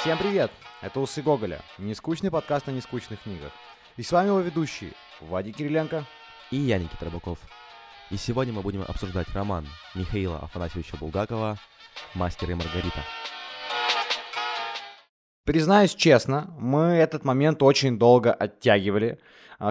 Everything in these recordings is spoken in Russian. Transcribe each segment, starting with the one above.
Всем привет! Это Усы Гоголя, нескучный подкаст о нескучных книгах. И с вами его ведущие Вадик Кириленко и я, Никита Рыбаков. И сегодня мы будем обсуждать роман Михаила Афанасьевича Булгакова «Мастер и Маргарита». Признаюсь честно, мы этот момент очень долго оттягивали,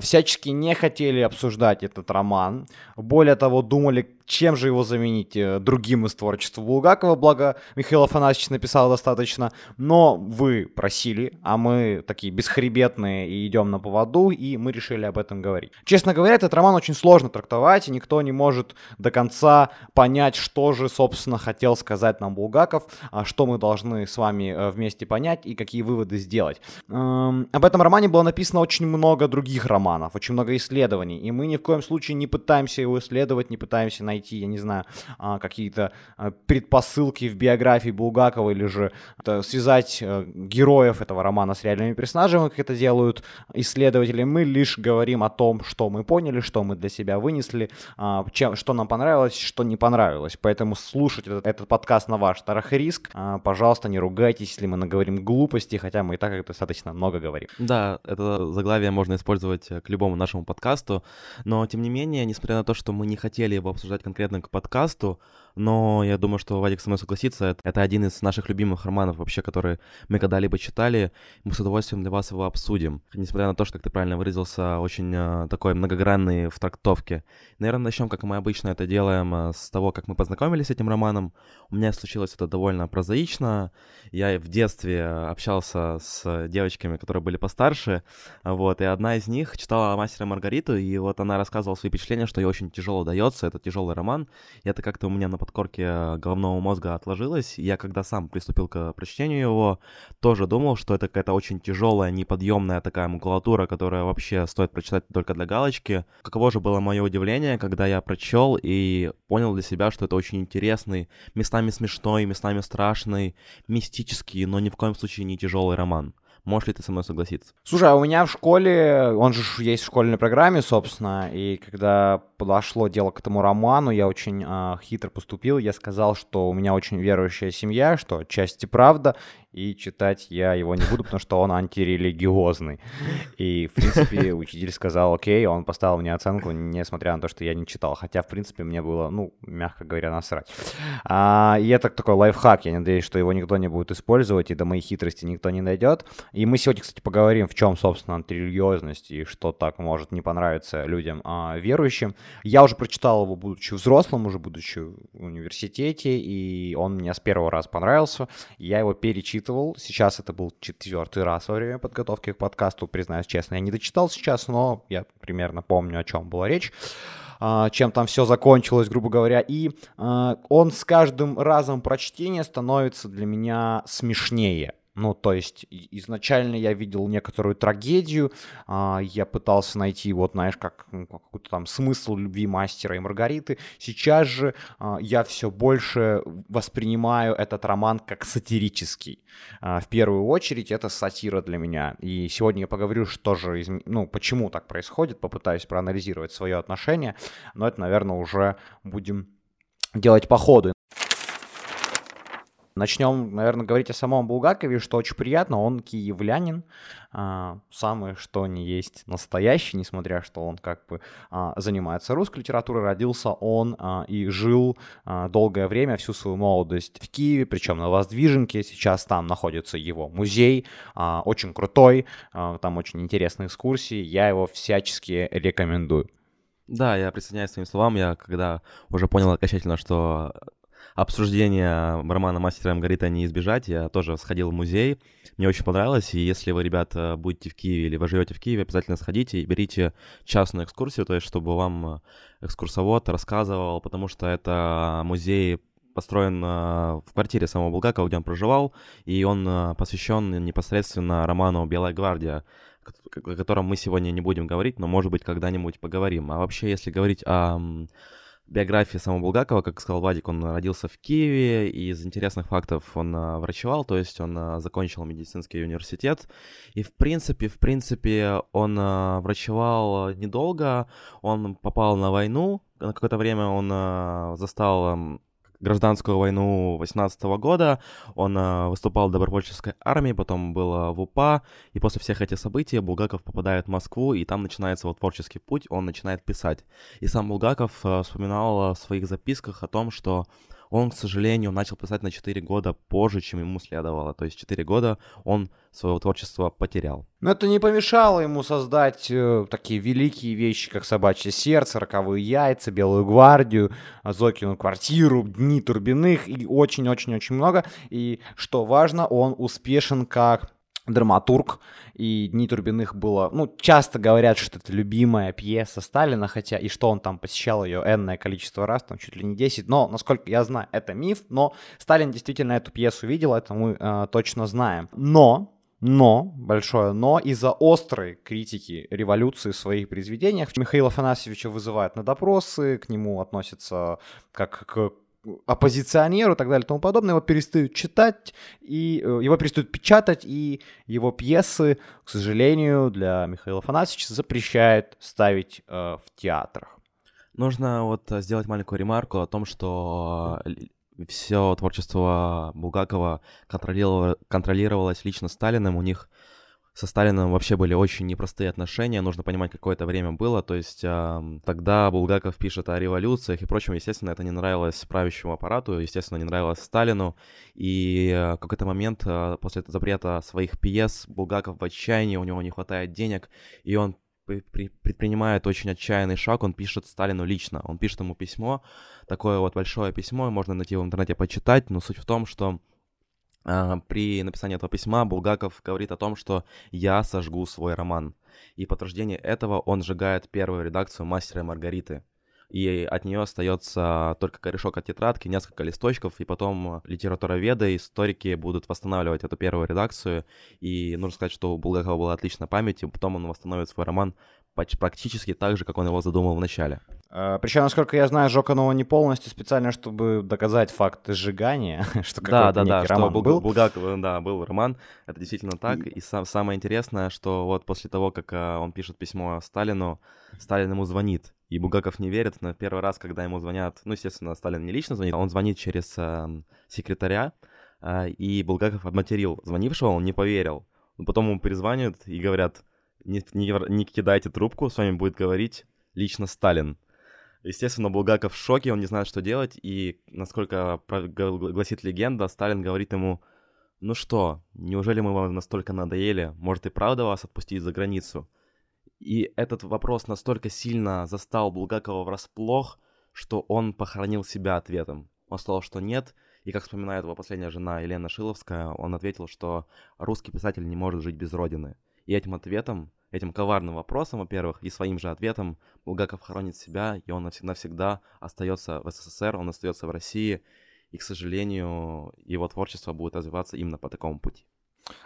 всячески не хотели обсуждать этот роман. Более того, думали, чем же его заменить э, другим из творчества Булгакова, благо Михаил Афанасьевич написал достаточно, но вы просили, а мы такие бесхребетные и идем на поводу, и мы решили об этом говорить. Честно говоря, этот роман очень сложно трактовать, и никто не может до конца понять, что же, собственно, хотел сказать нам Булгаков, а что мы должны с вами э, вместе понять и какие выводы сделать. Эм, об этом романе было написано очень много других романов, очень много исследований, и мы ни в коем случае не пытаемся его исследовать, не пытаемся найти я не знаю, а, какие-то а, предпосылки в биографии Булгакова или же связать э, героев этого романа с реальными персонажами, как это делают исследователи. Мы лишь говорим о том, что мы поняли, что мы для себя вынесли, а, чем, что нам понравилось, что не понравилось. Поэтому слушать этот, этот подкаст на ваш страх и риск. Пожалуйста, не ругайтесь, если мы наговорим глупости, хотя мы и так достаточно много говорим. Да, это заглавие можно использовать к любому нашему подкасту, но тем не менее, несмотря на то, что мы не хотели его обсуждать конкретно к подкасту, но я думаю, что Вадик со мной согласится. Это один из наших любимых романов вообще, которые мы когда-либо читали. Мы с удовольствием для вас его обсудим. Несмотря на то, что, как ты правильно выразился, очень э, такой многогранный в трактовке. Наверное, начнем, как мы обычно это делаем, э, с того, как мы познакомились с этим романом. У меня случилось это довольно прозаично. Я в детстве общался с девочками, которые были постарше, вот, и одна из них читала «Мастера Маргариту», и вот она рассказывала свои впечатления, что ей очень тяжело дается, это тяжелый роман, и это как-то у меня на подкорке головного мозга отложилось. Я когда сам приступил к прочтению его, тоже думал, что это какая-то очень тяжелая, неподъемная такая макулатура, которая вообще стоит прочитать только для галочки. Каково же было мое удивление, когда я прочел и понял для себя, что это очень интересный, местами смешной, местами страшный, мистический, но ни в коем случае не тяжелый роман. Можешь ли ты со мной согласиться? Слушай, а у меня в школе, он же есть в школьной программе, собственно, и когда подошло дело к этому роману, я очень э, хитро поступил. Я сказал, что у меня очень верующая семья, что отчасти правда, и читать я его не буду, потому что он антирелигиозный. И, в принципе, учитель сказал, окей, он поставил мне оценку, несмотря на то, что я не читал. Хотя, в принципе, мне было, ну, мягко говоря, насрать. А, и это такой лайфхак, я надеюсь, что его никто не будет использовать, и до моей хитрости никто не дойдет. И мы сегодня, кстати, поговорим, в чем, собственно, антирелигиозность и что так может не понравиться людям а, верующим. Я уже прочитал его, будучи взрослым, уже будучи в университете, и он мне с первого раза понравился. Я его перечитывал. Сейчас это был четвертый раз во время подготовки к подкасту, признаюсь честно. Я не дочитал сейчас, но я примерно помню, о чем была речь а, чем там все закончилось, грубо говоря. И а, он с каждым разом прочтения становится для меня смешнее. Ну, то есть изначально я видел некоторую трагедию, а, я пытался найти, вот, знаешь, как ну, какой-то там смысл любви мастера и Маргариты. Сейчас же а, я все больше воспринимаю этот роман как сатирический. А, в первую очередь это сатира для меня. И сегодня я поговорю, что же, ну, почему так происходит, попытаюсь проанализировать свое отношение, но это, наверное, уже будем делать по ходу. Начнем, наверное, говорить о самом Булгакове, что очень приятно. Он киевлянин, а, самый что не есть настоящий, несмотря что он как бы а, занимается русской литературой. Родился он а, и жил долгое время, всю свою молодость в Киеве, причем на Воздвиженке. Сейчас там находится его музей, очень крутой, там очень интересные экскурсии. Я его всячески рекомендую. Да, я присоединяюсь к своим словам. Я когда уже понял окончательно, что обсуждения романа «Мастера Маргарита» не избежать. Я тоже сходил в музей, мне очень понравилось, и если вы, ребята, будете в Киеве или вы живете в Киеве, обязательно сходите и берите частную экскурсию, то есть чтобы вам экскурсовод рассказывал, потому что это музей построен в квартире самого Булгакова, где он проживал, и он посвящен непосредственно роману «Белая гвардия», о котором мы сегодня не будем говорить, но, может быть, когда-нибудь поговорим. А вообще, если говорить о биографии самого Булгакова, как сказал Вадик, он родился в Киеве, и из интересных фактов он а, врачевал, то есть он а, закончил медицинский университет, и в принципе, в принципе, он а, врачевал недолго, он попал на войну, на какое-то время он застал гражданскую войну 18 года, он э, выступал в добровольческой армии, потом был э, в УПА, и после всех этих событий Булгаков попадает в Москву, и там начинается его творческий путь, он начинает писать. И сам Булгаков э, вспоминал в своих записках о том, что он, к сожалению, начал писать на 4 года позже, чем ему следовало. То есть 4 года он своего творчества потерял. Но это не помешало ему создать э, такие великие вещи, как «Собачье сердце», «Роковые яйца», «Белую гвардию», «Зокину квартиру», «Дни Турбиных» и очень-очень-очень много. И что важно, он успешен как драматург, и «Дни Турбиных» было, ну, часто говорят, что это любимая пьеса Сталина, хотя и что он там посещал ее энное количество раз, там чуть ли не 10, но, насколько я знаю, это миф, но Сталин действительно эту пьесу видел, это мы э, точно знаем. Но но, большое но, из-за острой критики революции в своих произведениях Михаила Афанасьевича вызывают на допросы, к нему относятся как к оппозиционеру и так далее и тому подобное, его перестают читать, и э, его перестают печатать, и его пьесы, к сожалению, для Михаила Афанасьевича запрещают ставить э, в театрах. Нужно вот э, сделать маленькую ремарку о том, что э, все творчество Булгакова контролировалось лично Сталиным, у них со Сталином вообще были очень непростые отношения, нужно понимать, какое-то время было, то есть э, тогда Булгаков пишет о революциях и прочем, естественно, это не нравилось правящему аппарату, естественно, не нравилось Сталину, и э, в какой-то момент э, после запрета своих пьес Булгаков в отчаянии, у него не хватает денег, и он предпринимает очень отчаянный шаг, он пишет Сталину лично, он пишет ему письмо, такое вот большое письмо, можно найти в интернете почитать, но суть в том, что при написании этого письма Булгаков говорит о том, что я сожгу свой роман. И подтверждение этого он сжигает первую редакцию «Мастера и Маргариты». И от нее остается только корешок от тетрадки, несколько листочков, и потом литературоведы, историки будут восстанавливать эту первую редакцию. И нужно сказать, что у Булгакова была отличная память, и потом он восстановит свой роман практически так же, как он его задумал в начале. А, Причем, насколько я знаю, сжег он его не полностью специально, чтобы доказать факт сжигания, что да, да, да, роман что был. Булгаков, да, был роман, это действительно так. И, и сам, самое интересное, что вот после того, как а, он пишет письмо Сталину, Сталин ему звонит, и Булгаков не верит, но первый раз, когда ему звонят, ну, естественно, Сталин не лично звонит, а он звонит через э, секретаря, э, и Булгаков обматерил звонившего, он не поверил. Но потом ему перезванивают и говорят, не, не, не кидайте трубку, с вами будет говорить лично Сталин. Естественно, Булгаков в шоке, он не знает, что делать, и, насколько гласит легенда, Сталин говорит ему, ну что, неужели мы вам настолько надоели? Может и правда вас отпустить за границу? И этот вопрос настолько сильно застал Булгакова врасплох, что он похоронил себя ответом. Он сказал, что нет, и как вспоминает его последняя жена Елена Шиловская, он ответил, что русский писатель не может жить без родины. И этим ответом, этим коварным вопросом, во-первых, и своим же ответом Булгаков хоронит себя, и он навсегда остается в СССР, он остается в России, и, к сожалению, его творчество будет развиваться именно по такому пути.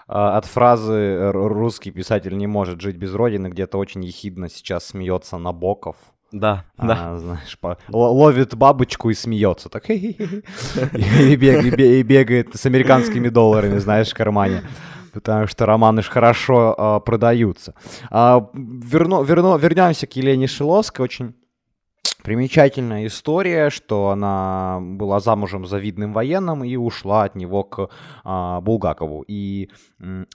А, от фразы «русский писатель не может жить без родины» где-то очень ехидно сейчас смеется Набоков. Да, а, да. Знаешь, по... ловит бабочку и смеется так и бегает с американскими долларами, знаешь, в кармане потому что романы же хорошо э, продаются. А, верну, верну, вернемся к Елене Шиловской, очень примечательная история, что она была замужем за видным военным и ушла от него к э, Булгакову. И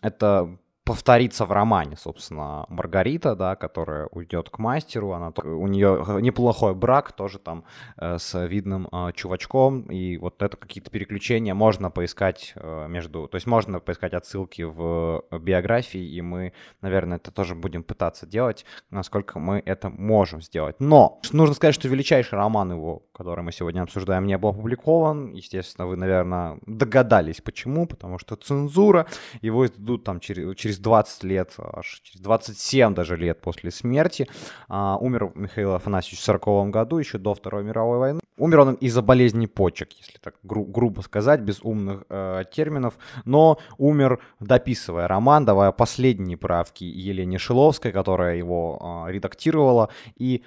это повторится в романе, собственно, Маргарита, да, которая уйдет к мастеру, она, у нее неплохой брак тоже там э, с видным э, чувачком, и вот это какие-то переключения можно поискать э, между, то есть можно поискать отсылки в биографии, и мы, наверное, это тоже будем пытаться делать, насколько мы это можем сделать. Но нужно сказать, что величайший роман его, который мы сегодня обсуждаем, не был опубликован, естественно, вы, наверное, догадались почему, потому что цензура, его издадут там через, через через 20 лет, аж через 27 даже лет после смерти. А, умер Михаил Афанасьевич в 40 году, еще до Второй мировой войны. Умер он из-за болезни почек, если так гру- грубо сказать, без умных э, терминов, но умер, дописывая роман, давая последние правки Елене Шиловской, которая его э, редактировала, и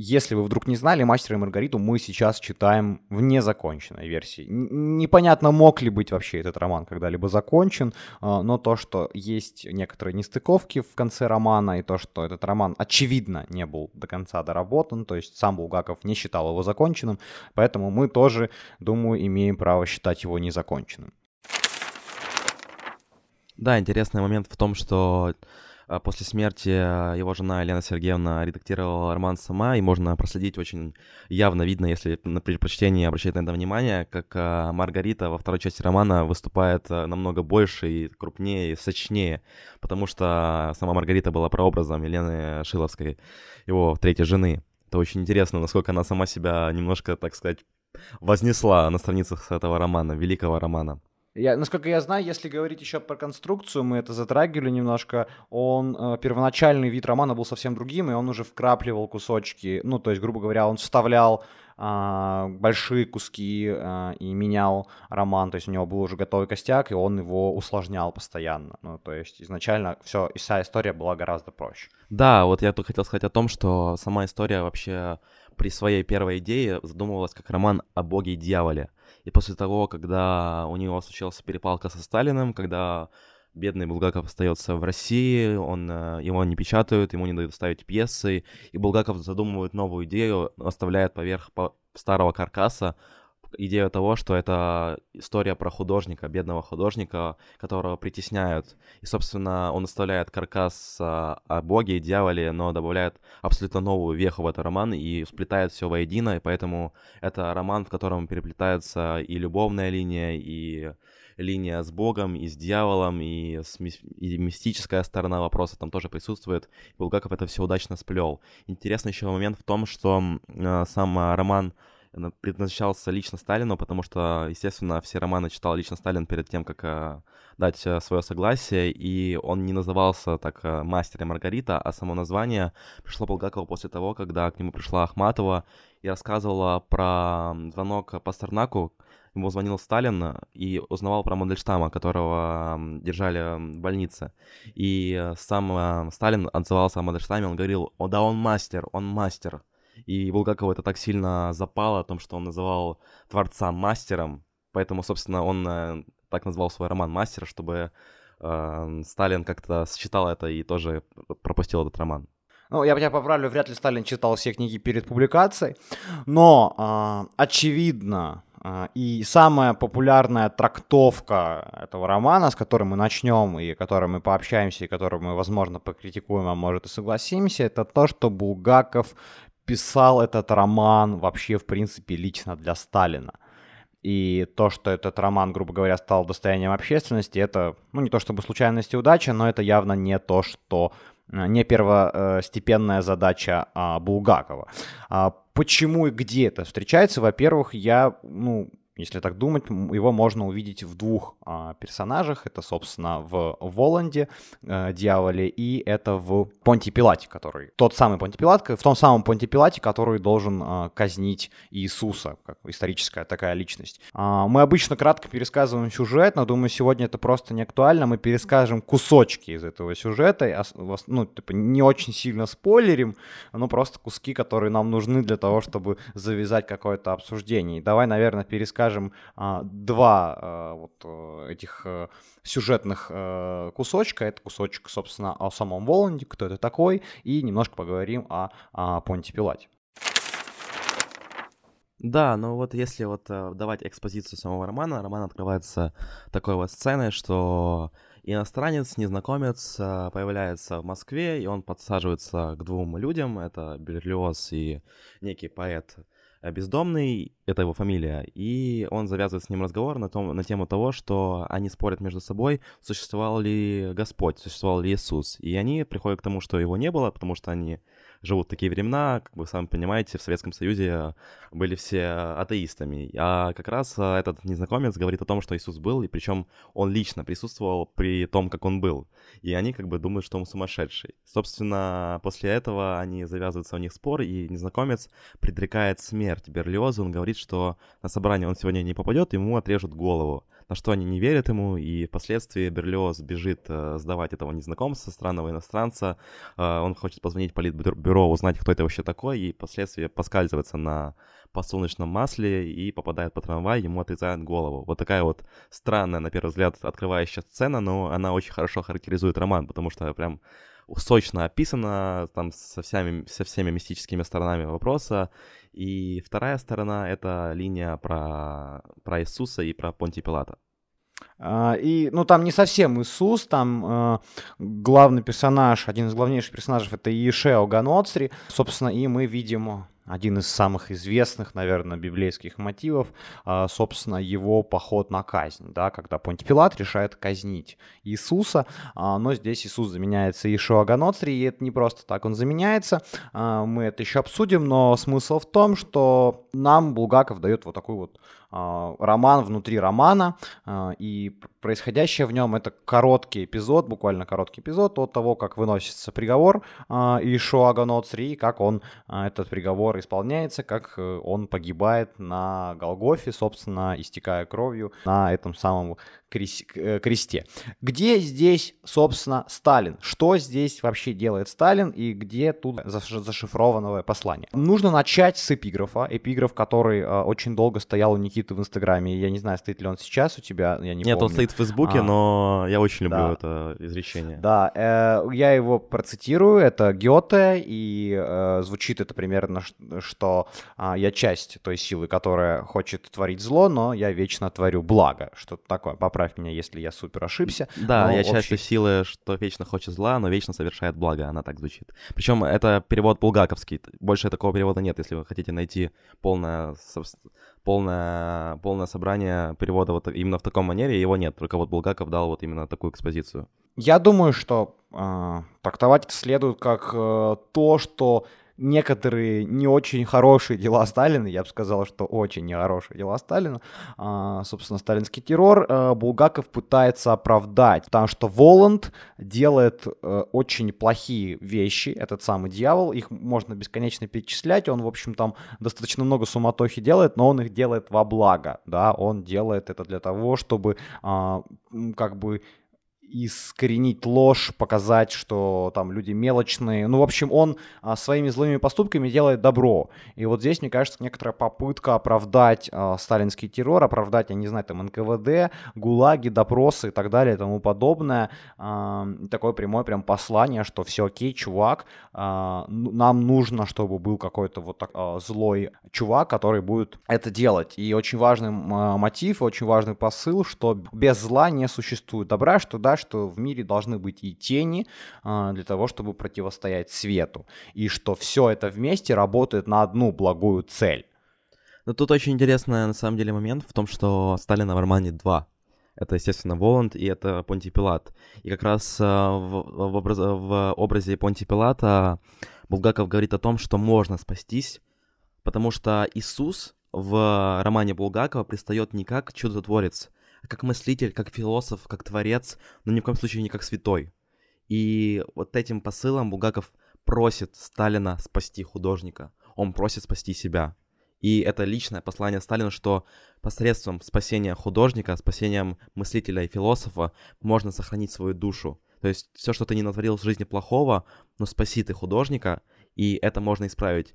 если вы вдруг не знали, «Мастера и Маргариту» мы сейчас читаем в незаконченной версии. Непонятно, мог ли быть вообще этот роман когда-либо закончен, а, но то, что есть некоторые нестыковки в конце романа, и то, что этот роман, очевидно, не был до конца доработан, то есть сам Булгаков не считал его законченным, поэтому мы тоже, думаю, имеем право считать его незаконченным. Да, интересный момент в том, что после смерти а, его жена Елена Сергеевна редактировала роман сама, и можно проследить очень явно видно, если при прочтении обращать на это внимание, как а, Маргарита во второй части романа выступает намного больше и крупнее, и сочнее, потому что сама Маргарита была прообразом Елены Шиловской, его третьей жены. Это очень интересно, насколько она сама себя немножко, так сказать, вознесла на страницах этого романа, великого романа. Я, насколько я знаю, если говорить еще про конструкцию, мы это затрагивали немножко, он, э, первоначальный вид романа был совсем другим, и он уже вкрапливал кусочки, ну, то есть, грубо говоря, он вставлял э, большие куски э, и менял роман, то есть у него был уже готовый костяк, и он его усложнял постоянно, ну, то есть изначально все, и вся история была гораздо проще. Да, вот я тут хотел сказать о том, что сама история вообще при своей первой идее задумывалась как роман о боге и дьяволе, и после того, когда у него случилась перепалка со Сталиным, когда бедный Булгаков остается в России, он, э, его не печатают, ему не дают ставить пьесы, и Булгаков задумывает новую идею, оставляет поверх старого каркаса идею того, что это история про художника, бедного художника, которого притесняют. И, собственно, он оставляет каркас а, о боге и дьяволе, но добавляет абсолютно новую веху в этот роман и сплетает все воедино, и поэтому это роман, в котором переплетается и любовная линия, и линия с Богом, и с дьяволом, и, с ми- и мистическая сторона вопроса там тоже присутствует. Булгаков это все удачно сплел. Интересный еще момент в том, что э, сам роман предназначался лично Сталину, потому что, естественно, все романы читал лично Сталин перед тем, как э, дать э, свое согласие, и он не назывался так э, «Мастер и Маргарита», а само название пришло Булгакову после того, когда к нему пришла Ахматова и рассказывала про звонок Пастернаку, ему звонил Сталин и узнавал про Мандельштама, которого держали в больнице. И э, сам э, Сталин отзывался о Мандельштаме, он говорил, о да он мастер, он мастер. И Булгакову это так сильно запало о том, что он называл творца мастером, поэтому, собственно, он э, так назвал свой роман «Мастер», чтобы э, Сталин как-то считал это и тоже пропустил этот роман. Ну, я тебя поправлю, вряд ли Сталин читал все книги перед публикацией, но э, очевидно, э, и самая популярная трактовка этого романа, с которой мы начнем, и которой мы пообщаемся, и которую мы, возможно, покритикуем, а может и согласимся, это то, что Булгаков писал этот роман вообще, в принципе, лично для Сталина. И то, что этот роман, грубо говоря, стал достоянием общественности, это, ну, не то чтобы случайность и удача, но это явно не то, что э, не первостепенная задача а, Булгакова. А, почему и где это встречается? Во-первых, я, ну, если так думать, его можно увидеть в двух а, персонажах. Это, собственно, в Воланде, э, дьяволе, и это в Понти Пилате, который... Тот самый Понти Пилат, в том самом Понти Пилате, который должен а, казнить Иисуса, как историческая такая личность. А, мы обычно кратко пересказываем сюжет, но, думаю, сегодня это просто не актуально. Мы перескажем кусочки из этого сюжета, ну, типа, не очень сильно спойлерим, но просто куски, которые нам нужны для того, чтобы завязать какое-то обсуждение. И давай, наверное, перескажем скажем, а, два а, вот э, этих э, сюжетных э, кусочка. Это кусочек, собственно, о самом Воланде, кто это такой, и немножко поговорим о, о Понте Пилате. Да, но вот если вот давать экспозицию самого романа, роман открывается такой вот сценой, что иностранец, незнакомец появляется в Москве, и он подсаживается к двум людям, это Берлиоз и некий поэт бездомный, это его фамилия, и он завязывает с ним разговор на, том, на тему того, что они спорят между собой, существовал ли Господь, существовал ли Иисус. И они приходят к тому, что его не было, потому что они живут такие времена, как вы сами понимаете, в Советском Союзе были все атеистами. А как раз э, этот незнакомец говорит о том, что Иисус был, и причем он лично присутствовал при том, как он был. И они как бы думают, что он сумасшедший. Собственно, после этого они завязываются у них спор, и незнакомец предрекает смерть Берлиозу. Он говорит, что на собрание он сегодня не попадет, ему отрежут голову. На что они не верят ему, и впоследствии Берлиоз бежит э, сдавать этого незнакомца, странного иностранца, э, он хочет позвонить политбюро, узнать, кто это вообще такой, и впоследствии поскальзывается на подсолнечном масле и попадает по трамвай, ему отрезают голову. Вот такая вот странная, на первый взгляд, открывающая сцена, но она очень хорошо характеризует роман, потому что прям сочно описано, там со всеми, со всеми мистическими сторонами вопроса. И вторая сторона — это линия про, про Иисуса и про Понти Пилата. А, и, ну, там не совсем Иисус, там э, главный персонаж, один из главнейших персонажей, это Иешео Ганоцри. Собственно, и мы видим один из самых известных, наверное, библейских мотивов, а, собственно, его поход на казнь, да, когда Понти Пилат решает казнить Иисуса, а, но здесь Иисус заменяется Ишуа Ганоцри, и это не просто так он заменяется, а, мы это еще обсудим, но смысл в том, что нам Булгаков дает вот такой вот роман внутри романа, и происходящее в нем это короткий эпизод, буквально короткий эпизод от того, как выносится приговор Ишуа Ганоцри, и как он этот приговор исполняется, как э, он погибает на Голгофе, собственно, истекая кровью на этом самом кресте. Где здесь, собственно, Сталин? Что здесь вообще делает Сталин и где тут зашифрованное послание? Нужно начать с эпиграфа. Эпиграф, который э, очень долго стоял у Никиты в Инстаграме. Я не знаю, стоит ли он сейчас у тебя, я не Нет, помню. он стоит в Фейсбуке, а, но я очень люблю да. это изречение. Да, э, я его процитирую. Это Гёте, и э, звучит это примерно, что э, я часть той силы, которая хочет творить зло, но я вечно творю благо. Что-то такое, поправь меня, если я супер ошибся. Да, я общий... часть силы, что вечно хочет зла, но вечно совершает благо, она так звучит. Причем это перевод булгаковский, больше такого перевода нет, если вы хотите найти полное, полное, полное собрание перевода вот именно в таком манере, его нет, только вот Булгаков дал вот именно такую экспозицию. Я думаю, что э, трактовать это следует как э, то, что некоторые не очень хорошие дела Сталина, я бы сказал, что очень нехорошие дела Сталина, а, собственно, сталинский террор, а, Булгаков пытается оправдать, потому что Воланд делает а, очень плохие вещи, этот самый дьявол, их можно бесконечно перечислять, он, в общем, там достаточно много суматохи делает, но он их делает во благо, да, он делает это для того, чтобы а, как бы искоренить ложь, показать, что там люди мелочные. Ну, в общем, он а, своими злыми поступками делает добро. И вот здесь, мне кажется, некоторая попытка оправдать а, сталинский террор, оправдать, я не знаю, там НКВД, ГУЛАГи, допросы и так далее и тому подобное. А, такое прямое прям послание, что все окей, чувак, а, нам нужно, чтобы был какой-то вот так, а, злой чувак, который будет это делать. И очень важный а, мотив, очень важный посыл, что без зла не существует добра, что да, что в мире должны быть и тени а, для того, чтобы противостоять свету, и что все это вместе работает на одну благую цель. Но тут очень интересный, на самом деле, момент в том, что Сталина в романе два. Это, естественно, Воланд и это Понти Пилат. И как раз а, в, в, образ, в образе Понти Пилата Булгаков говорит о том, что можно спастись, потому что Иисус в романе Булгакова предстает не как чудотворец, как мыслитель, как философ, как творец, но ни в коем случае не как святой. И вот этим посылом Булгаков просит Сталина спасти художника. Он просит спасти себя. И это личное послание Сталина, что посредством спасения художника, спасением мыслителя и философа можно сохранить свою душу. То есть все, что ты не натворил в жизни плохого, но спаси ты художника, и это можно исправить.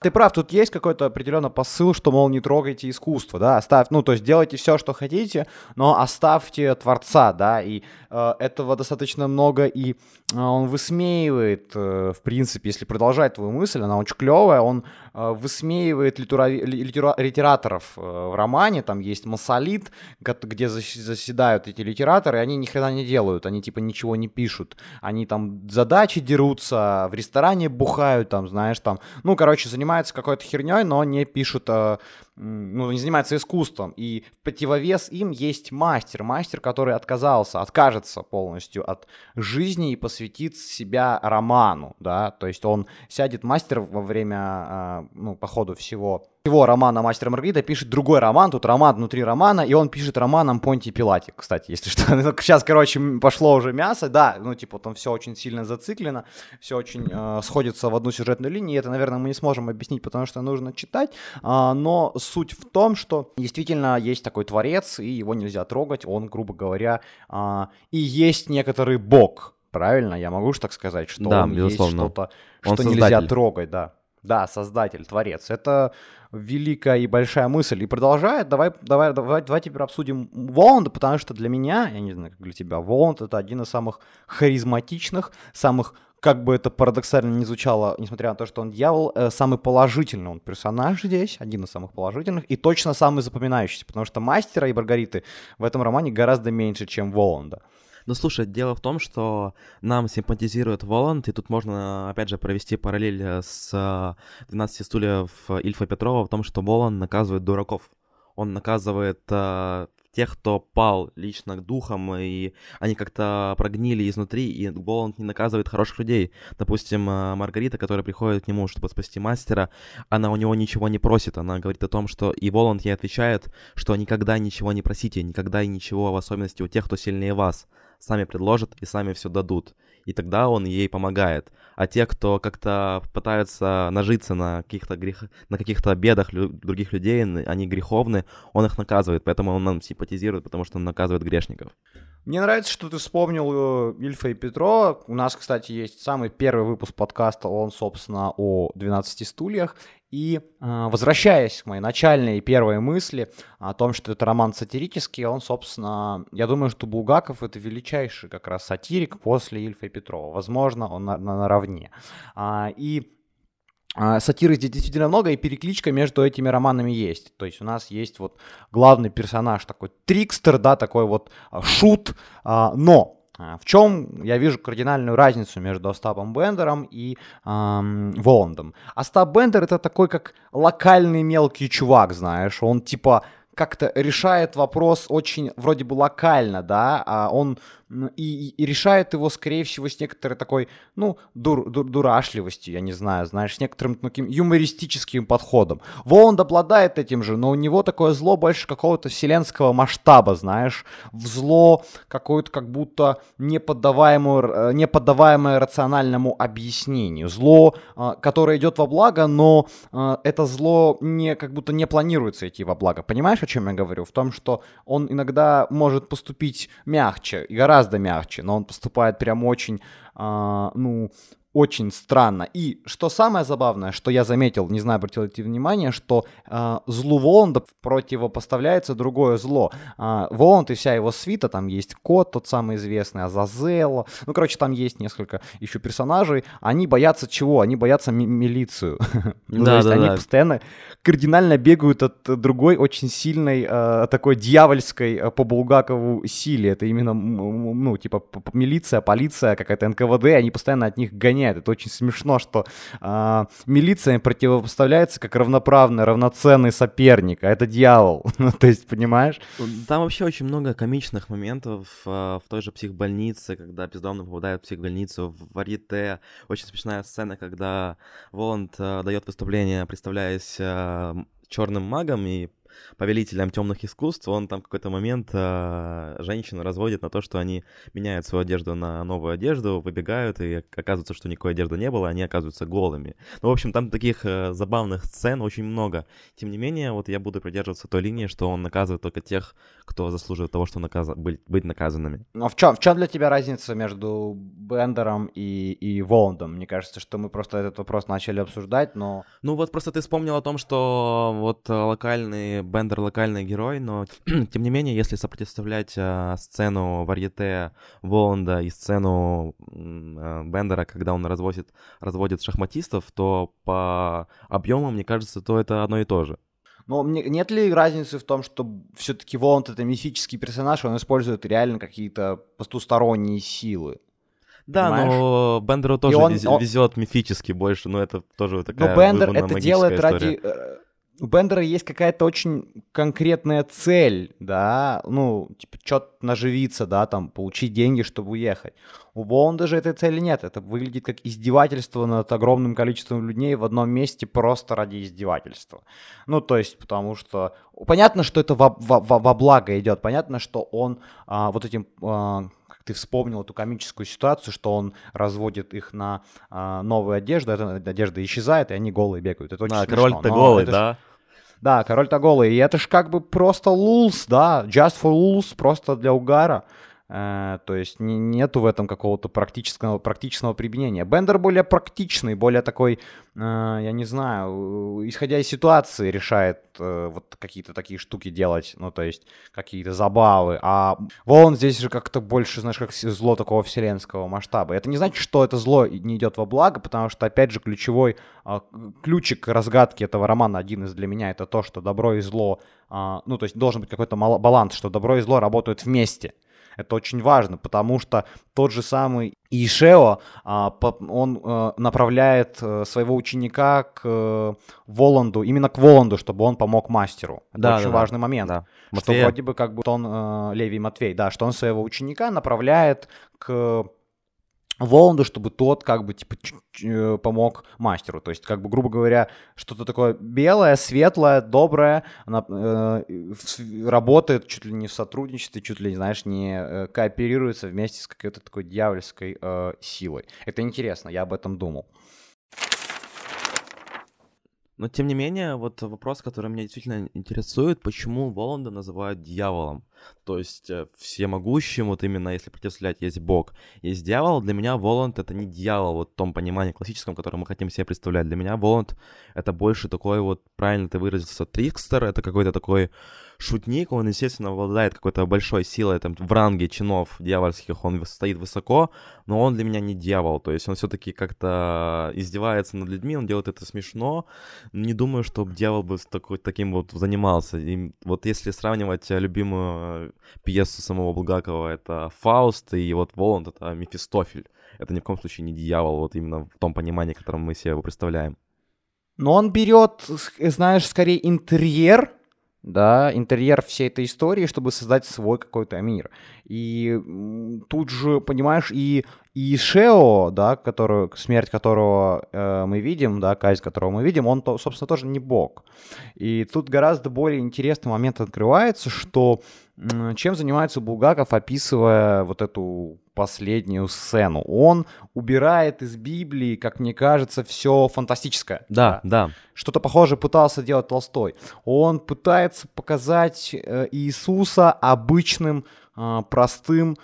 Ты прав, тут есть какой-то определенный посыл, что, мол, не трогайте искусство, да, оставь, ну, то есть делайте все, что хотите, но оставьте творца, да, и э, этого достаточно много, и э, он высмеивает, э, в принципе, если продолжать твою мысль, она очень клевая, он э, высмеивает литура... литера... литераторов э, в романе, там есть Массолит, где заседают эти литераторы, и они ни хрена не делают, они типа ничего не пишут, они там задачи дерутся, в ресторане бухают, там, знаешь, там, ну, короче, занимаются занимается какой-то херней, но не пишут, э, ну, не занимается искусством. И в противовес им есть мастер, мастер, который отказался, откажется полностью от жизни и посвятит себя роману, да, то есть он сядет мастер во время, э, ну, по ходу всего его романа «Мастер Маргарита» пишет другой роман, тут роман внутри романа, и он пишет романом Понти Пилати, кстати, если что. Сейчас, короче, пошло уже мясо, да, ну, типа, там все очень сильно зациклено, все очень э, сходится в одну сюжетную линию, и это, наверное, мы не сможем объяснить, потому что нужно читать, э, но суть в том, что действительно есть такой творец, и его нельзя трогать, он, грубо говоря, э, и есть некоторый бог, правильно? Я могу же так сказать, что да, он безусловно. есть что-то, Он что нельзя создатель. трогать, да. Да, создатель, творец. Это великая и большая мысль. И продолжает, давай, давай, давай, давай теперь обсудим Воланда, потому что для меня, я не знаю, как для тебя, Воланд это один из самых харизматичных, самых как бы это парадоксально не звучало, несмотря на то, что он дьявол, э, самый положительный он персонаж здесь, один из самых положительных, и точно самый запоминающийся, потому что мастера и Маргариты в этом романе гораздо меньше, чем Воланда. Ну, слушай, дело в том, что нам симпатизирует Воланд, и тут можно, опять же, провести параллель э, с э, 12 стульев Ильфа Петрова в том, что Воланд наказывает дураков. Он наказывает э, тех, кто пал лично духом, и они как-то прогнили изнутри, и Воланд не наказывает хороших людей. Допустим, э, Маргарита, которая приходит к нему, чтобы спасти мастера, она у него ничего не просит, она говорит о том, что... И Воланд ей отвечает, что никогда ничего не просите, никогда и ничего, в особенности у тех, кто сильнее вас сами предложат и сами все дадут. И тогда он ей помогает. А те, кто как-то пытаются нажиться на каких-то грех... на каких-то бедах лю... других людей, они греховны, он их наказывает. Поэтому он нам симпатизирует, потому что он наказывает грешников. Мне нравится, что ты вспомнил э, Ильфа и Петро. У нас, кстати, есть самый первый выпуск подкаста, он, собственно, о 12 стульях. И э, возвращаясь к моей начальной первой мысли о том, что это роман сатирический, он, собственно, я думаю, что Булгаков это величайший как раз сатирик после Ильфа и Петрова. Возможно, он на, на, наравне. А, и Сатиры здесь действительно много, и перекличка между этими романами есть. То есть у нас есть вот главный персонаж такой трикстер, да, такой вот шут, но в чем я вижу кардинальную разницу между Остапом Бендером и эм, Воландом? Остап Бендер это такой как локальный мелкий чувак, знаешь, он типа как-то решает вопрос очень вроде бы локально, да, а он и, и решает его, скорее всего, с некоторой такой, ну, дур, дур, дурашливостью, я не знаю, знаешь, с некоторым таким юмористическим подходом. Воланд обладает этим же, но у него такое зло больше какого-то вселенского масштаба, знаешь, в зло какое-то как будто неподдаваемое, неподдаваемое рациональному объяснению. Зло, а, которое идет во благо, но а, это зло не, как будто не планируется идти во благо. Понимаешь, о чем я говорю? В том, что он иногда может поступить мягче и гораздо гораздо мягче, но он поступает прям очень, э, ну, очень странно. И что самое забавное, что я заметил, не знаю, обратил ли ты внимание, что э, злу Воланда противопоставляется другое зло. Э, Воланд и вся его свита, там есть кот, тот самый известный, Азазелла. Ну, короче, там есть несколько еще персонажей. Они боятся чего? Они боятся ми- милицию. ну, Да, то есть да, они да. постоянно кардинально бегают от другой очень сильной, э, такой дьявольской э, по Булгакову силе. Это именно, ну, типа милиция, полиция, какая-то НКВД, они постоянно от них гоняют. Это очень смешно, что э, милиция противопоставляется как равноправный, равноценный соперник, а это дьявол. Ну, то есть, понимаешь? Там вообще очень много комичных моментов э, в той же психбольнице, когда бездомный попадает в психбольницу, в Варьете. Очень смешная сцена, когда Воланд э, дает выступление, представляясь э, черным магом и повелителем темных искусств, он там в какой-то момент э, женщину разводит на то, что они меняют свою одежду на новую одежду, выбегают, и оказывается, что никакой одежды не было, они оказываются голыми. Ну, в общем, там таких э, забавных сцен очень много. Тем не менее, вот я буду придерживаться той линии, что он наказывает только тех, кто заслуживает того, что наказ... быть, быть наказанными. Но в чем, в чем для тебя разница между Бендером и, и Воландом? Мне кажется, что мы просто этот вопрос начали обсуждать, но... Ну вот просто ты вспомнил о том, что вот э, локальный Бендер локальный герой, но тем не менее, если сопоставлять э, сцену Варьете Воланда и сцену э, Бендера, когда он разводит, разводит шахматистов, то по объему, мне кажется, то это одно и то же. Но нет ли разницы в том, что все-таки Воланд это мифический персонаж, он использует реально какие-то потусторонние силы? Да, Понимаешь? но Бендеру тоже он- вез- он- везет мифически больше, но это тоже такая Но Бендер это делает история. ради... у Бендера есть какая-то очень конкретная цель, да, ну, типа, что-то наживиться, да, там, получить деньги, чтобы уехать. У Воланда же этой цели нет. Это выглядит как издевательство над огромным количеством людей в одном месте просто ради издевательства. Ну, то есть, потому что... Понятно, что это во, во, во благо идет. Понятно, что он а, вот этим... А, ты вспомнил эту комическую ситуацию, что он разводит их на а, новую одежду, эта одежда исчезает, и они голые бегают. Это очень да, смешно. король-то голый, да? Ж, да, король-то голый. И это ж как бы просто лулс, да, just for lulz, просто для угара. Э, то есть не, нету в этом какого-то практического, практичного применения. Бендер более практичный, более такой, э, я не знаю, исходя из ситуации решает э, вот какие-то такие штуки делать, ну то есть какие-то забавы. А Волан здесь же как-то больше, знаешь, как зло такого вселенского масштаба. Это не значит, что это зло не идет во благо, потому что, опять же, ключевой э, ключик разгадки этого романа, один из для меня, это то, что добро и зло, э, ну то есть должен быть какой-то баланс, что добро и зло работают вместе. Это очень важно, потому что тот же самый Ишео, а, он э, направляет э, своего ученика к э, Воланду, именно к Воланду, чтобы он помог мастеру. Это да, очень да, важный момент. Да. Что вроде бы как бы он, Левий Матвей, да, что он своего ученика направляет к Воланду, чтобы тот как бы типа э, помог мастеру. То есть, как бы, грубо говоря, что-то такое белое, светлое, доброе, она э, работает чуть ли не в сотрудничестве, чуть ли, знаешь, не э, кооперируется вместе с какой-то такой дьявольской э, силой. Это интересно, я об этом думал. Но, тем не менее, вот вопрос, который меня действительно интересует, почему Воланда называют дьяволом? То есть э, всемогущим, вот именно если противостоять, есть бог, есть дьявол. Для меня Воланд это не дьявол, вот в том понимании классическом, которое мы хотим себе представлять. Для меня Воланд это больше такой вот, правильно ты выразился, трикстер, это какой-то такой шутник, он, естественно, обладает какой-то большой силой, там, в ранге чинов дьявольских. Он стоит высоко, но он для меня не дьявол, то есть он все-таки как-то издевается над людьми, он делает это смешно, не думаю, что дьявол бы такой, таким вот занимался, и вот если сравнивать любимую пьесу самого Булгакова, это Фауст, и вот Воланд — это Мефистофель, это ни в коем случае не дьявол, вот именно в том понимании, которым мы себе его представляем. Но он берет, знаешь, скорее интерьер да, интерьер всей этой истории, чтобы создать свой какой-то мир. И тут же, понимаешь, и, и Шео, да, который, смерть которого э, мы видим, да, казнь которого мы видим, он, то, собственно, тоже не бог. И тут гораздо более интересный момент открывается, что чем занимается Булгаков, описывая вот эту последнюю сцену? Он убирает из Библии, как мне кажется, все фантастическое. Да, да. Что-то похожее пытался делать Толстой. Он пытается показать э, Иисуса обычным, э, простым э,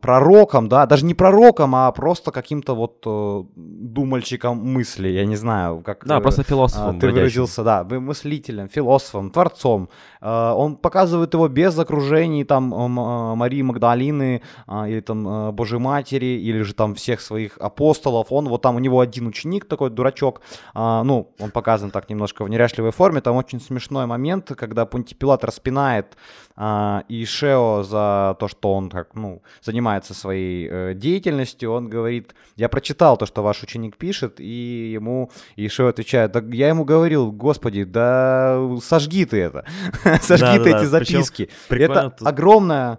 пророком, да, даже не пророком, а просто каким-то вот э, думальщиком мысли, я не знаю, как да, э, просто философом, э, ты выразился, да, мыслителем, философом, творцом. Э, он показывает его без окружений там э, э Марии Магдалины э, или там э, Божьей Матери или же там всех своих апостолов. Он вот там у него один ученик такой дурачок, э, ну он показан так немножко в неряшливой форме. Там очень смешной момент, когда Понтипилат распинает э, Ишео за то, что он так ну занимается своей э, деятельностью, он говорит, я прочитал то, что ваш ученик пишет, и ему Ишео отвечает, да я ему говорил, господи, да сожги ты это, сожги ты эти записки. Это огромная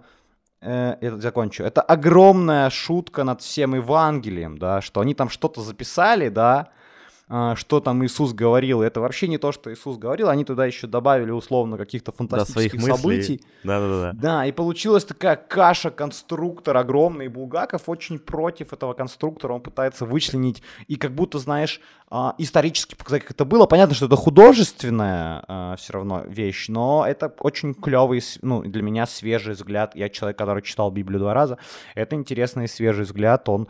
э, это закончу. Это огромная шутка над всем Евангелием, да, что они там что-то записали, да, что там Иисус говорил. Это вообще не то, что Иисус говорил. Они туда еще добавили условно каких-то фантастических да, событий. Да-да-да. Да, и получилась такая каша конструктор огромный. Булгаков очень против этого конструктора. Он пытается вычленить и как будто, знаешь, а, исторически показать, как это было. Понятно, что это художественная а, все равно вещь, но это очень клевый, ну, для меня свежий взгляд. Я человек, который читал Библию два раза. Это интересный свежий взгляд. Он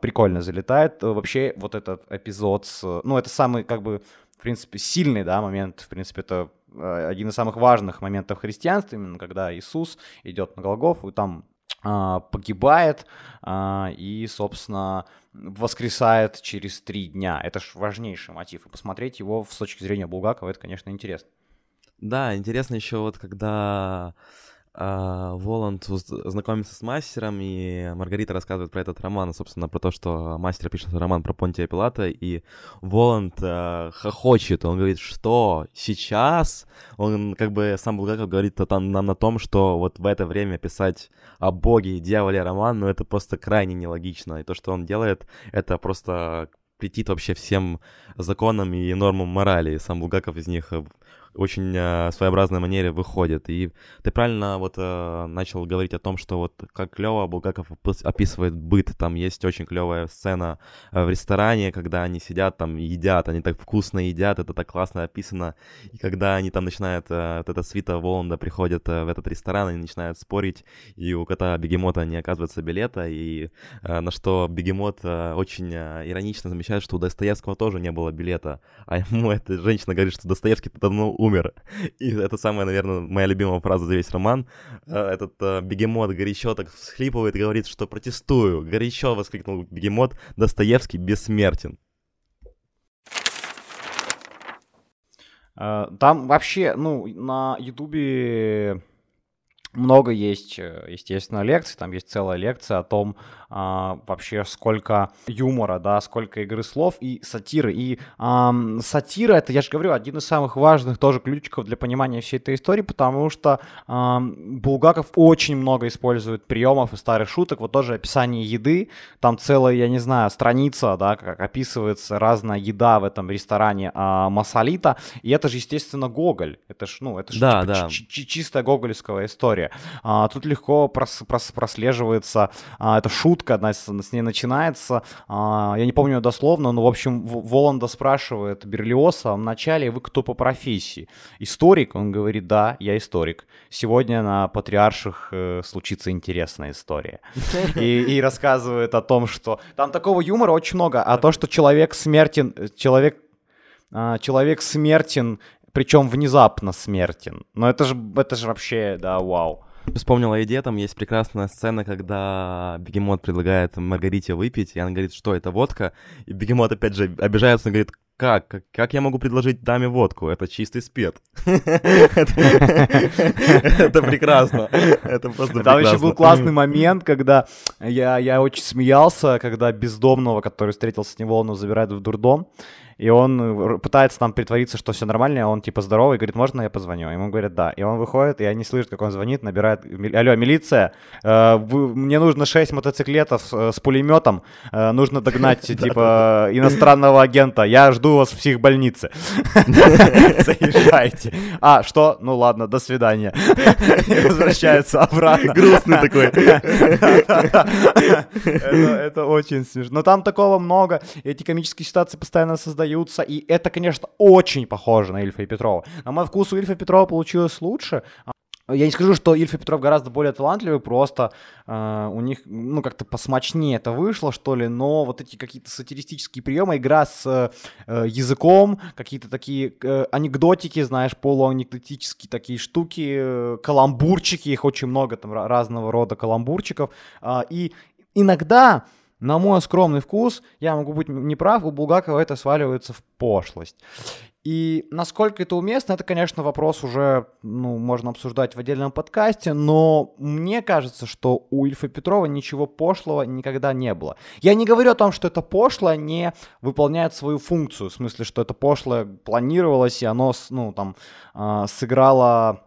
прикольно залетает. Вообще вот этот эпизод с ну, это самый, как бы, в принципе, сильный, да, момент, в принципе, это э, один из самых важных моментов христианства, именно когда Иисус идет на Голгофу и там а, погибает а, и, собственно, воскресает через три дня. Это же важнейший мотив. И посмотреть его с точки зрения Булгакова, это, конечно, интересно. Да, интересно еще вот, когда а, Воланд знакомится с мастером, и Маргарита рассказывает про этот роман, собственно, про то, что мастер пишет роман про Понтия Пилата, и Воланд э, хохочет, он говорит, что? Сейчас, он как бы сам Булгаков говорит там, нам на том, что вот в это время писать о боге и дьяволе роман, ну это просто крайне нелогично, и то, что он делает, это просто претит вообще всем законам и нормам морали. Сам Булгаков из них очень э, своеобразной манере выходит. И ты правильно вот э, начал говорить о том, что вот как клево Булгаков описывает быт. Там есть очень клевая сцена э, в ресторане, когда они сидят там едят, они так вкусно едят, это так классно описано. И когда они там начинают, э, вот эта свита Воланда приходит э, в этот ресторан, они начинают спорить, и у кота Бегемота не оказывается билета, и э, на что Бегемот э, очень э, иронично замечает, что у Достоевского тоже не было билета, а ему эта женщина говорит, что Достоевский давно умер. И это самая, наверное, моя любимая фраза за весь роман. Э, этот э, бегемот горячо так всхлипывает и говорит, что протестую. Горячо воскликнул бегемот. Достоевский бессмертен. Э, там вообще, ну, на Ютубе много есть, естественно, лекций, там есть целая лекция о том, а, вообще сколько юмора, да, сколько игры слов и сатиры. И а, сатира, это, я же говорю, один из самых важных тоже ключиков для понимания всей этой истории, потому что а, Булгаков очень много использует приемов и старых шуток, вот тоже описание еды, там целая, я не знаю, страница, да, как описывается разная еда в этом ресторане а, Масалита, и это же, естественно, Гоголь, это ж, ну, это ж да, типа, да. чистая гоголевская история. А, тут легко прос, прос, прослеживается а, эта шутка, одна с, с ней начинается. А, я не помню дословно, но, в общем, Воланда спрашивает Берлиоса в начале, вы кто по профессии? Историк? Он говорит, да, я историк. Сегодня на Патриарших э, случится интересная история. И, и рассказывает о том, что... Там такого юмора очень много, а то, что человек смертен, человек, а, человек смертен, причем внезапно смертен. Но это же, это же вообще, да, вау. Вспомнил о еде, там есть прекрасная сцена, когда Бегемот предлагает Маргарите выпить, и она говорит, что это водка, и Бегемот опять же обижается, и говорит, как? как? Как я могу предложить даме водку? Это чистый спет. Это прекрасно. Это просто Там еще был классный момент, когда я, я очень смеялся, когда бездомного, который встретился с него, он забирает в дурдом, и он э, пытается там притвориться, что все нормально, а он типа здоровый, говорит, можно я позвоню? Ему говорят, да. И он выходит, и они слышат, как он звонит, набирает, алло, милиция, э, вы, мне нужно 6 мотоциклетов э, с пулеметом, э, нужно догнать, типа, иностранного агента, я жду вас в психбольнице. Заезжайте. А, что? Ну ладно, до свидания. Возвращается обратно. Грустный такой. Это очень смешно. Но там такого много, эти комические ситуации постоянно создают создаются, и это, конечно, очень похоже на Ильфа и Петрова. На мой вкус у Ильфа и Петрова получилось лучше, я не скажу, что Ильф и Петров гораздо более талантливый, просто э, у них, ну, как-то посмачнее это вышло, что ли, но вот эти какие-то сатиристические приемы, игра с э, языком, какие-то такие э, анекдотики, знаешь, полуанекдотические такие штуки, э, каламбурчики, их очень много, там, разного рода каламбурчиков, э, и иногда на мой скромный вкус, я могу быть неправ, у Булгакова это сваливается в пошлость. И насколько это уместно, это, конечно, вопрос уже, ну, можно обсуждать в отдельном подкасте, но мне кажется, что у Ильфа Петрова ничего пошлого никогда не было. Я не говорю о том, что это пошлое не выполняет свою функцию, в смысле, что это пошлое планировалось, и оно, ну, там, э, сыграло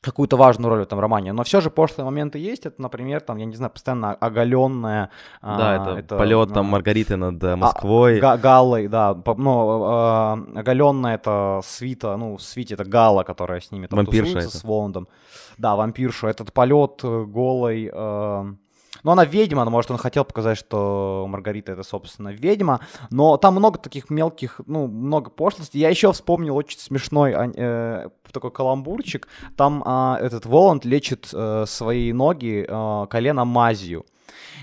какую-то важную роль в этом романе. Но все же пошлые моменты есть. Это, например, там, я не знаю, постоянно оголенная... Да, а, это, это полет там Маргариты над э, Москвой. А, Галлой, да. Ну, а, оголенная это свита, ну, свите это Гала, которая с ними там Вампирша тусуется, это. с Воландом. Да, вампирша. Этот полет э, голой... Э, ну, она ведьма, но, может, он хотел показать, что Маргарита это, собственно, ведьма. Но там много таких мелких, ну, много пошлостей. Я еще вспомнил очень смешной э, такой каламбурчик. Там э, этот Воланд лечит э, свои ноги э, коленом мазью.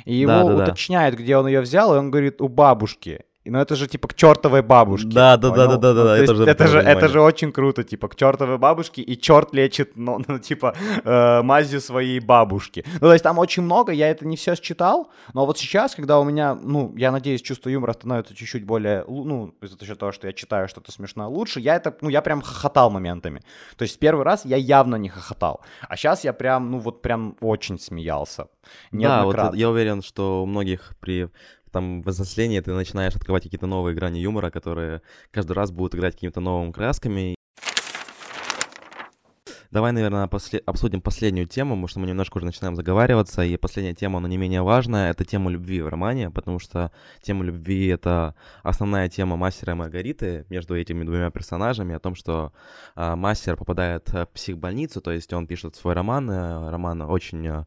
И его да, да, уточняют, где он ее взял, и он говорит, у бабушки. Ну это же типа к чертовой бабушке. Да, да, да, да, да, да, это же это же, это же очень круто, типа к чертовой бабушке, и черт лечит, ну, ну типа э, мазью своей бабушки. Ну, то есть там очень много, я это не все считал, но вот сейчас, когда у меня, ну, я надеюсь, чувство юмора становится чуть-чуть более, ну, из-за счет того, что я читаю что-то смешное лучше, я это, ну, я прям хохотал моментами. То есть первый раз я явно не хохотал, а сейчас я прям, ну, вот прям очень смеялся. Да, вот я уверен, что у многих при там в взрослении ты начинаешь открывать какие-то новые грани юмора, которые каждый раз будут играть какими-то новыми красками. Давай, наверное, после... обсудим последнюю тему, потому что мы немножко уже начинаем заговариваться, и последняя тема, она не менее важная, это тема любви в романе, потому что тема любви — это основная тема мастера и Маргариты между этими двумя персонажами, о том, что э, мастер попадает в психбольницу, то есть он пишет свой роман, э, роман очень...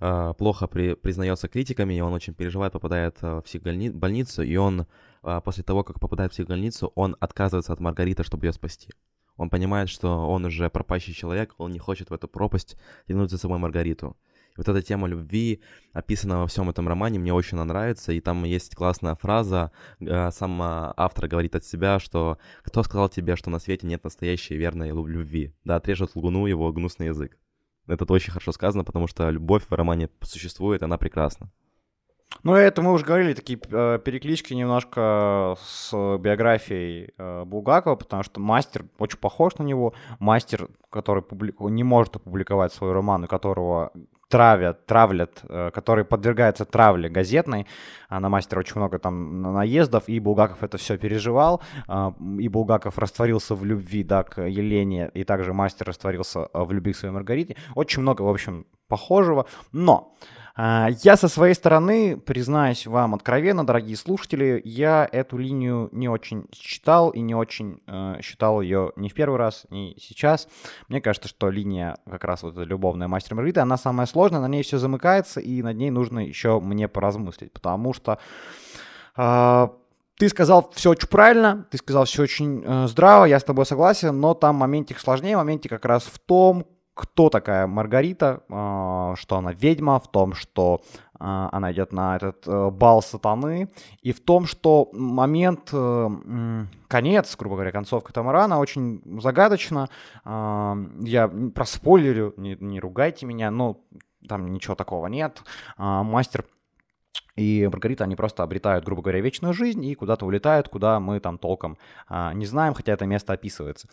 Э, плохо при, признается критиками, и он очень переживает, попадает э, в психбольницу, и он э, после того, как попадает в психбольницу, он отказывается от Маргариты, чтобы ее спасти. Он понимает, что он уже пропащий человек, он не хочет в эту пропасть тянуть за собой Маргариту. И вот эта тема любви, описана во всем этом романе, мне очень нравится, и там есть классная фраза, сам автор говорит от себя, что «Кто сказал тебе, что на свете нет настоящей верной любви?» Да, отрежет луну его гнусный язык. Это очень хорошо сказано, потому что любовь в романе существует, она прекрасна. Ну, это мы уже говорили, такие э, переклички немножко с биографией э, Булгакова, потому что мастер очень похож на него. Мастер, который публи... не может опубликовать свой роман, у которого травят, травлят, э, который подвергается травле газетной. На мастера очень много там наездов, и Булгаков это все переживал. А, и Булгаков растворился в любви, да, к Елене, и также мастер растворился э, в любви к своей Маргарите. Очень много, в общем, похожего. Но я со своей стороны, признаюсь вам откровенно, дорогие слушатели, я эту линию не очень читал и не очень э, считал ее ни в первый раз, ни сейчас. Мне кажется, что линия как раз вот эта любовная мастер Маргарита, она самая сложная, на ней все замыкается, и над ней нужно еще мне поразмыслить, потому что э, ты сказал все очень правильно, ты сказал все очень э, здраво, я с тобой согласен, но там моментик сложнее, моментик как раз в том, кто такая Маргарита, а, что она ведьма, в том, что а, она идет на этот э, бал сатаны, и в том, что момент, э, конец, грубо говоря, концовка Тамарана очень загадочно. А, я проспойлерю, не, не ругайте меня, но там ничего такого нет. Мастер и Маргарита, они просто обретают, грубо говоря, вечную жизнь и куда-то улетают, куда мы там толком а, не знаем, хотя это место описывается.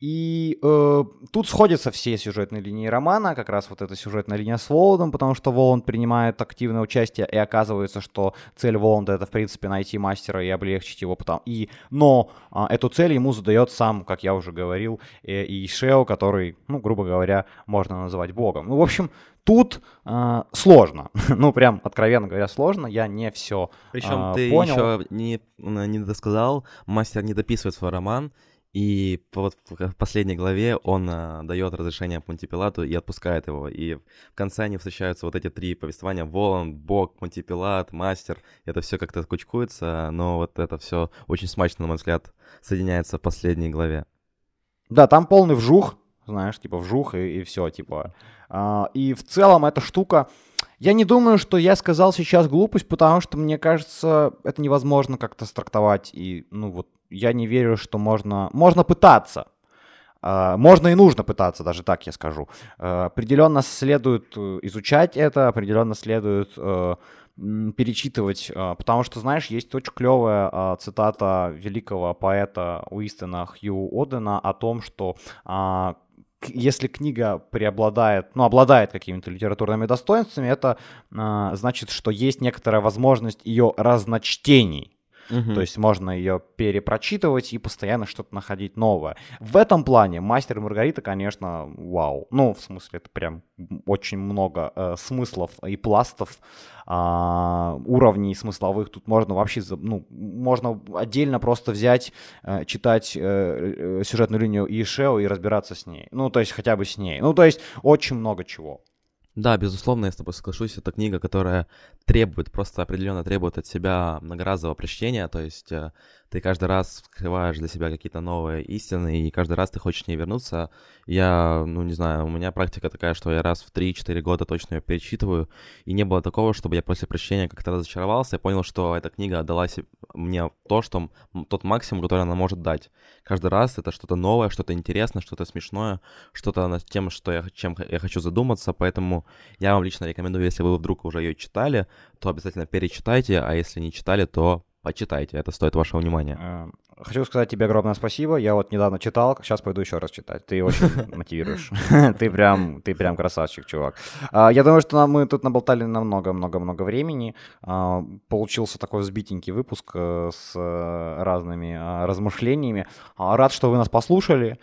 И э, тут сходятся все сюжетные линии романа, как раз вот эта сюжетная линия с Воландом, потому что Воланд принимает активное участие, и оказывается, что цель Воланда это, в принципе, найти мастера и облегчить его потом. И, но э, эту цель ему задает сам, как я уже говорил, э, и Шео, который, ну, грубо говоря, можно называть богом. Ну, в общем, Тут э, сложно, ну прям откровенно говоря сложно, я не все Причем э, ты понял. еще не, не досказал, мастер не дописывает свой роман, и вот в последней главе он э, дает разрешение Понтипилату и отпускает его. И в конце они встречаются вот эти три повествования. Волан, Бог, Понтипилат, Мастер. Это все как-то кучкуется, но вот это все очень смачно, на мой взгляд, соединяется в последней главе. Да, там полный вжух, знаешь, типа вжух и, и все, типа. А, и в целом эта штука... Я не думаю, что я сказал сейчас глупость, потому что, мне кажется, это невозможно как-то страктовать. И, ну вот, я не верю, что можно... Можно пытаться. Uh, можно и нужно пытаться, даже так я скажу. Uh, определенно следует э, изучать это, определенно следует uh, перечитывать, потому что, знаешь, есть очень клевая цитата великого поэта Уистона Хью Одена о том, что если книга преобладает, ну, обладает какими-то литературными достоинствами, это э, значит, что есть некоторая возможность ее разночтений. Угу. То есть можно ее перепрочитывать и постоянно что-то находить новое. В этом плане Мастер и Маргарита, конечно, вау. Ну, в смысле, это прям очень много э, смыслов и пластов, э, уровней смысловых. Тут можно вообще, ну, можно отдельно просто взять, э, читать э, э сюжетную линию Ишео и разбираться с ней. Ну, то есть хотя бы с ней. Ну, то есть очень много чего. Да, безусловно, я с тобой соглашусь. Это книга, которая требует, просто определенно требует от себя многоразового прочтения. То есть э, ты каждый раз открываешь для себя какие-то новые истины, и каждый раз ты хочешь к ней вернуться. Я, ну, не знаю, у меня практика такая, что я раз в 3-4 года точно ее перечитываю, и не было такого, чтобы я после прочтения как-то разочаровался и понял, что эта книга отдала мне то, что тот максимум, который она может дать. Каждый раз это что-то новое, что-то интересное, что-то смешное, что-то над тем, что я, чем я хочу задуматься, поэтому я вам лично рекомендую, если вы вдруг уже ее читали, то обязательно перечитайте, а если не читали, то почитайте, это стоит вашего внимания. Э, хочу сказать тебе огромное спасибо. Я вот недавно читал, сейчас пойду еще раз читать. Ты очень мотивируешь. Ты прям, ты прям красавчик, чувак. А, я думаю, что мы тут наболтали на много-много-много времени. А, получился такой взбитенький выпуск э, с э, разными а, размышлениями. Рад, что вы нас послушали.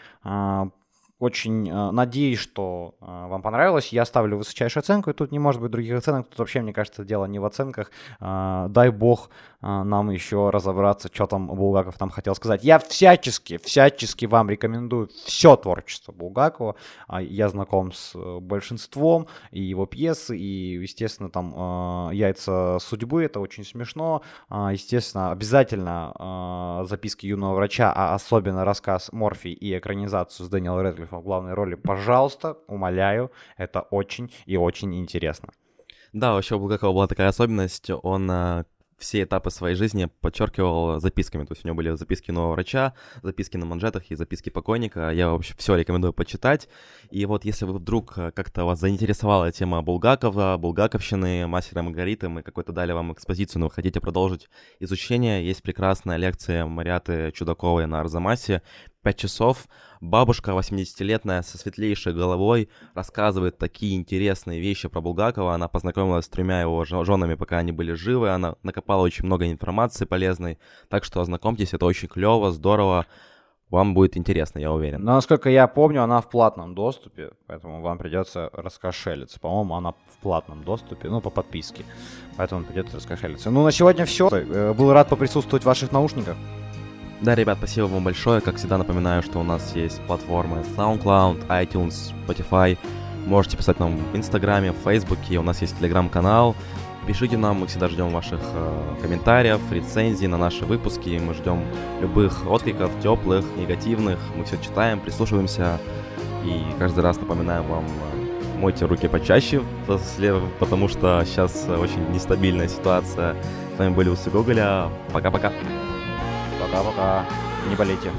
Очень э, надеюсь, что вам понравилось. Я ставлю высочайшую оценку, и тут не может быть других оценок. Тут вообще, мне кажется, дело не в оценках. Дай бог нам еще разобраться, что там Булгаков там хотел сказать. Я всячески, всячески вам рекомендую все творчество Булгакова. Э, я знаком с э, большинством и его пьесы, и, естественно, там э, «Яйца судьбы» — это очень смешно. Естественно, обязательно записки юного врача, а особенно рассказ Морфи и экранизацию с Дэниелом Редклиффом в главной роли, пожалуйста, умоляю, это очень и очень интересно. Да, вообще у Булгакова была такая особенность, он все этапы своей жизни подчеркивал записками. То есть у него были записки нового врача, записки на манжетах и записки покойника. Я вообще все рекомендую почитать. И вот если вы вдруг э, как-то вас заинтересовала тема Булгакова, Булгаковщины, Мастера Маргариты, мы какой-то дали вам экспозицию, но вы хотите продолжить изучение, есть прекрасная лекция Мариаты Чудаковой на Арзамасе, 5 часов. Бабушка 80-летняя со светлейшей головой рассказывает такие интересные вещи про Булгакова. Она познакомилась с тремя его женами, пока они были живы. Она накопала очень много информации полезной. Так что ознакомьтесь, это очень клево, здорово. Вам будет интересно, я уверен. Но, насколько я помню, она в платном доступе, поэтому вам придется раскошелиться. По-моему, она в платном доступе, ну, по подписке. Поэтому придется раскошелиться. Ну, на сегодня все. Э, был рад поприсутствовать в ваших наушниках. Да, ребят, спасибо вам большое. Как всегда напоминаю, что у нас есть платформы SoundCloud, iTunes, Spotify. Можете писать нам в Инстаграме, в Фейсбуке, у нас есть Телеграм-канал. Пишите нам, мы всегда ждем ваших э, комментариев, рецензий на наши выпуски. Мы ждем любых откликов, теплых, негативных. Мы все читаем, прислушиваемся. И каждый раз напоминаем вам, э, мойте руки почаще, потому что сейчас очень нестабильная ситуация. С вами были Усы Гоголя. Пока-пока. Пока-пока. Не болейте.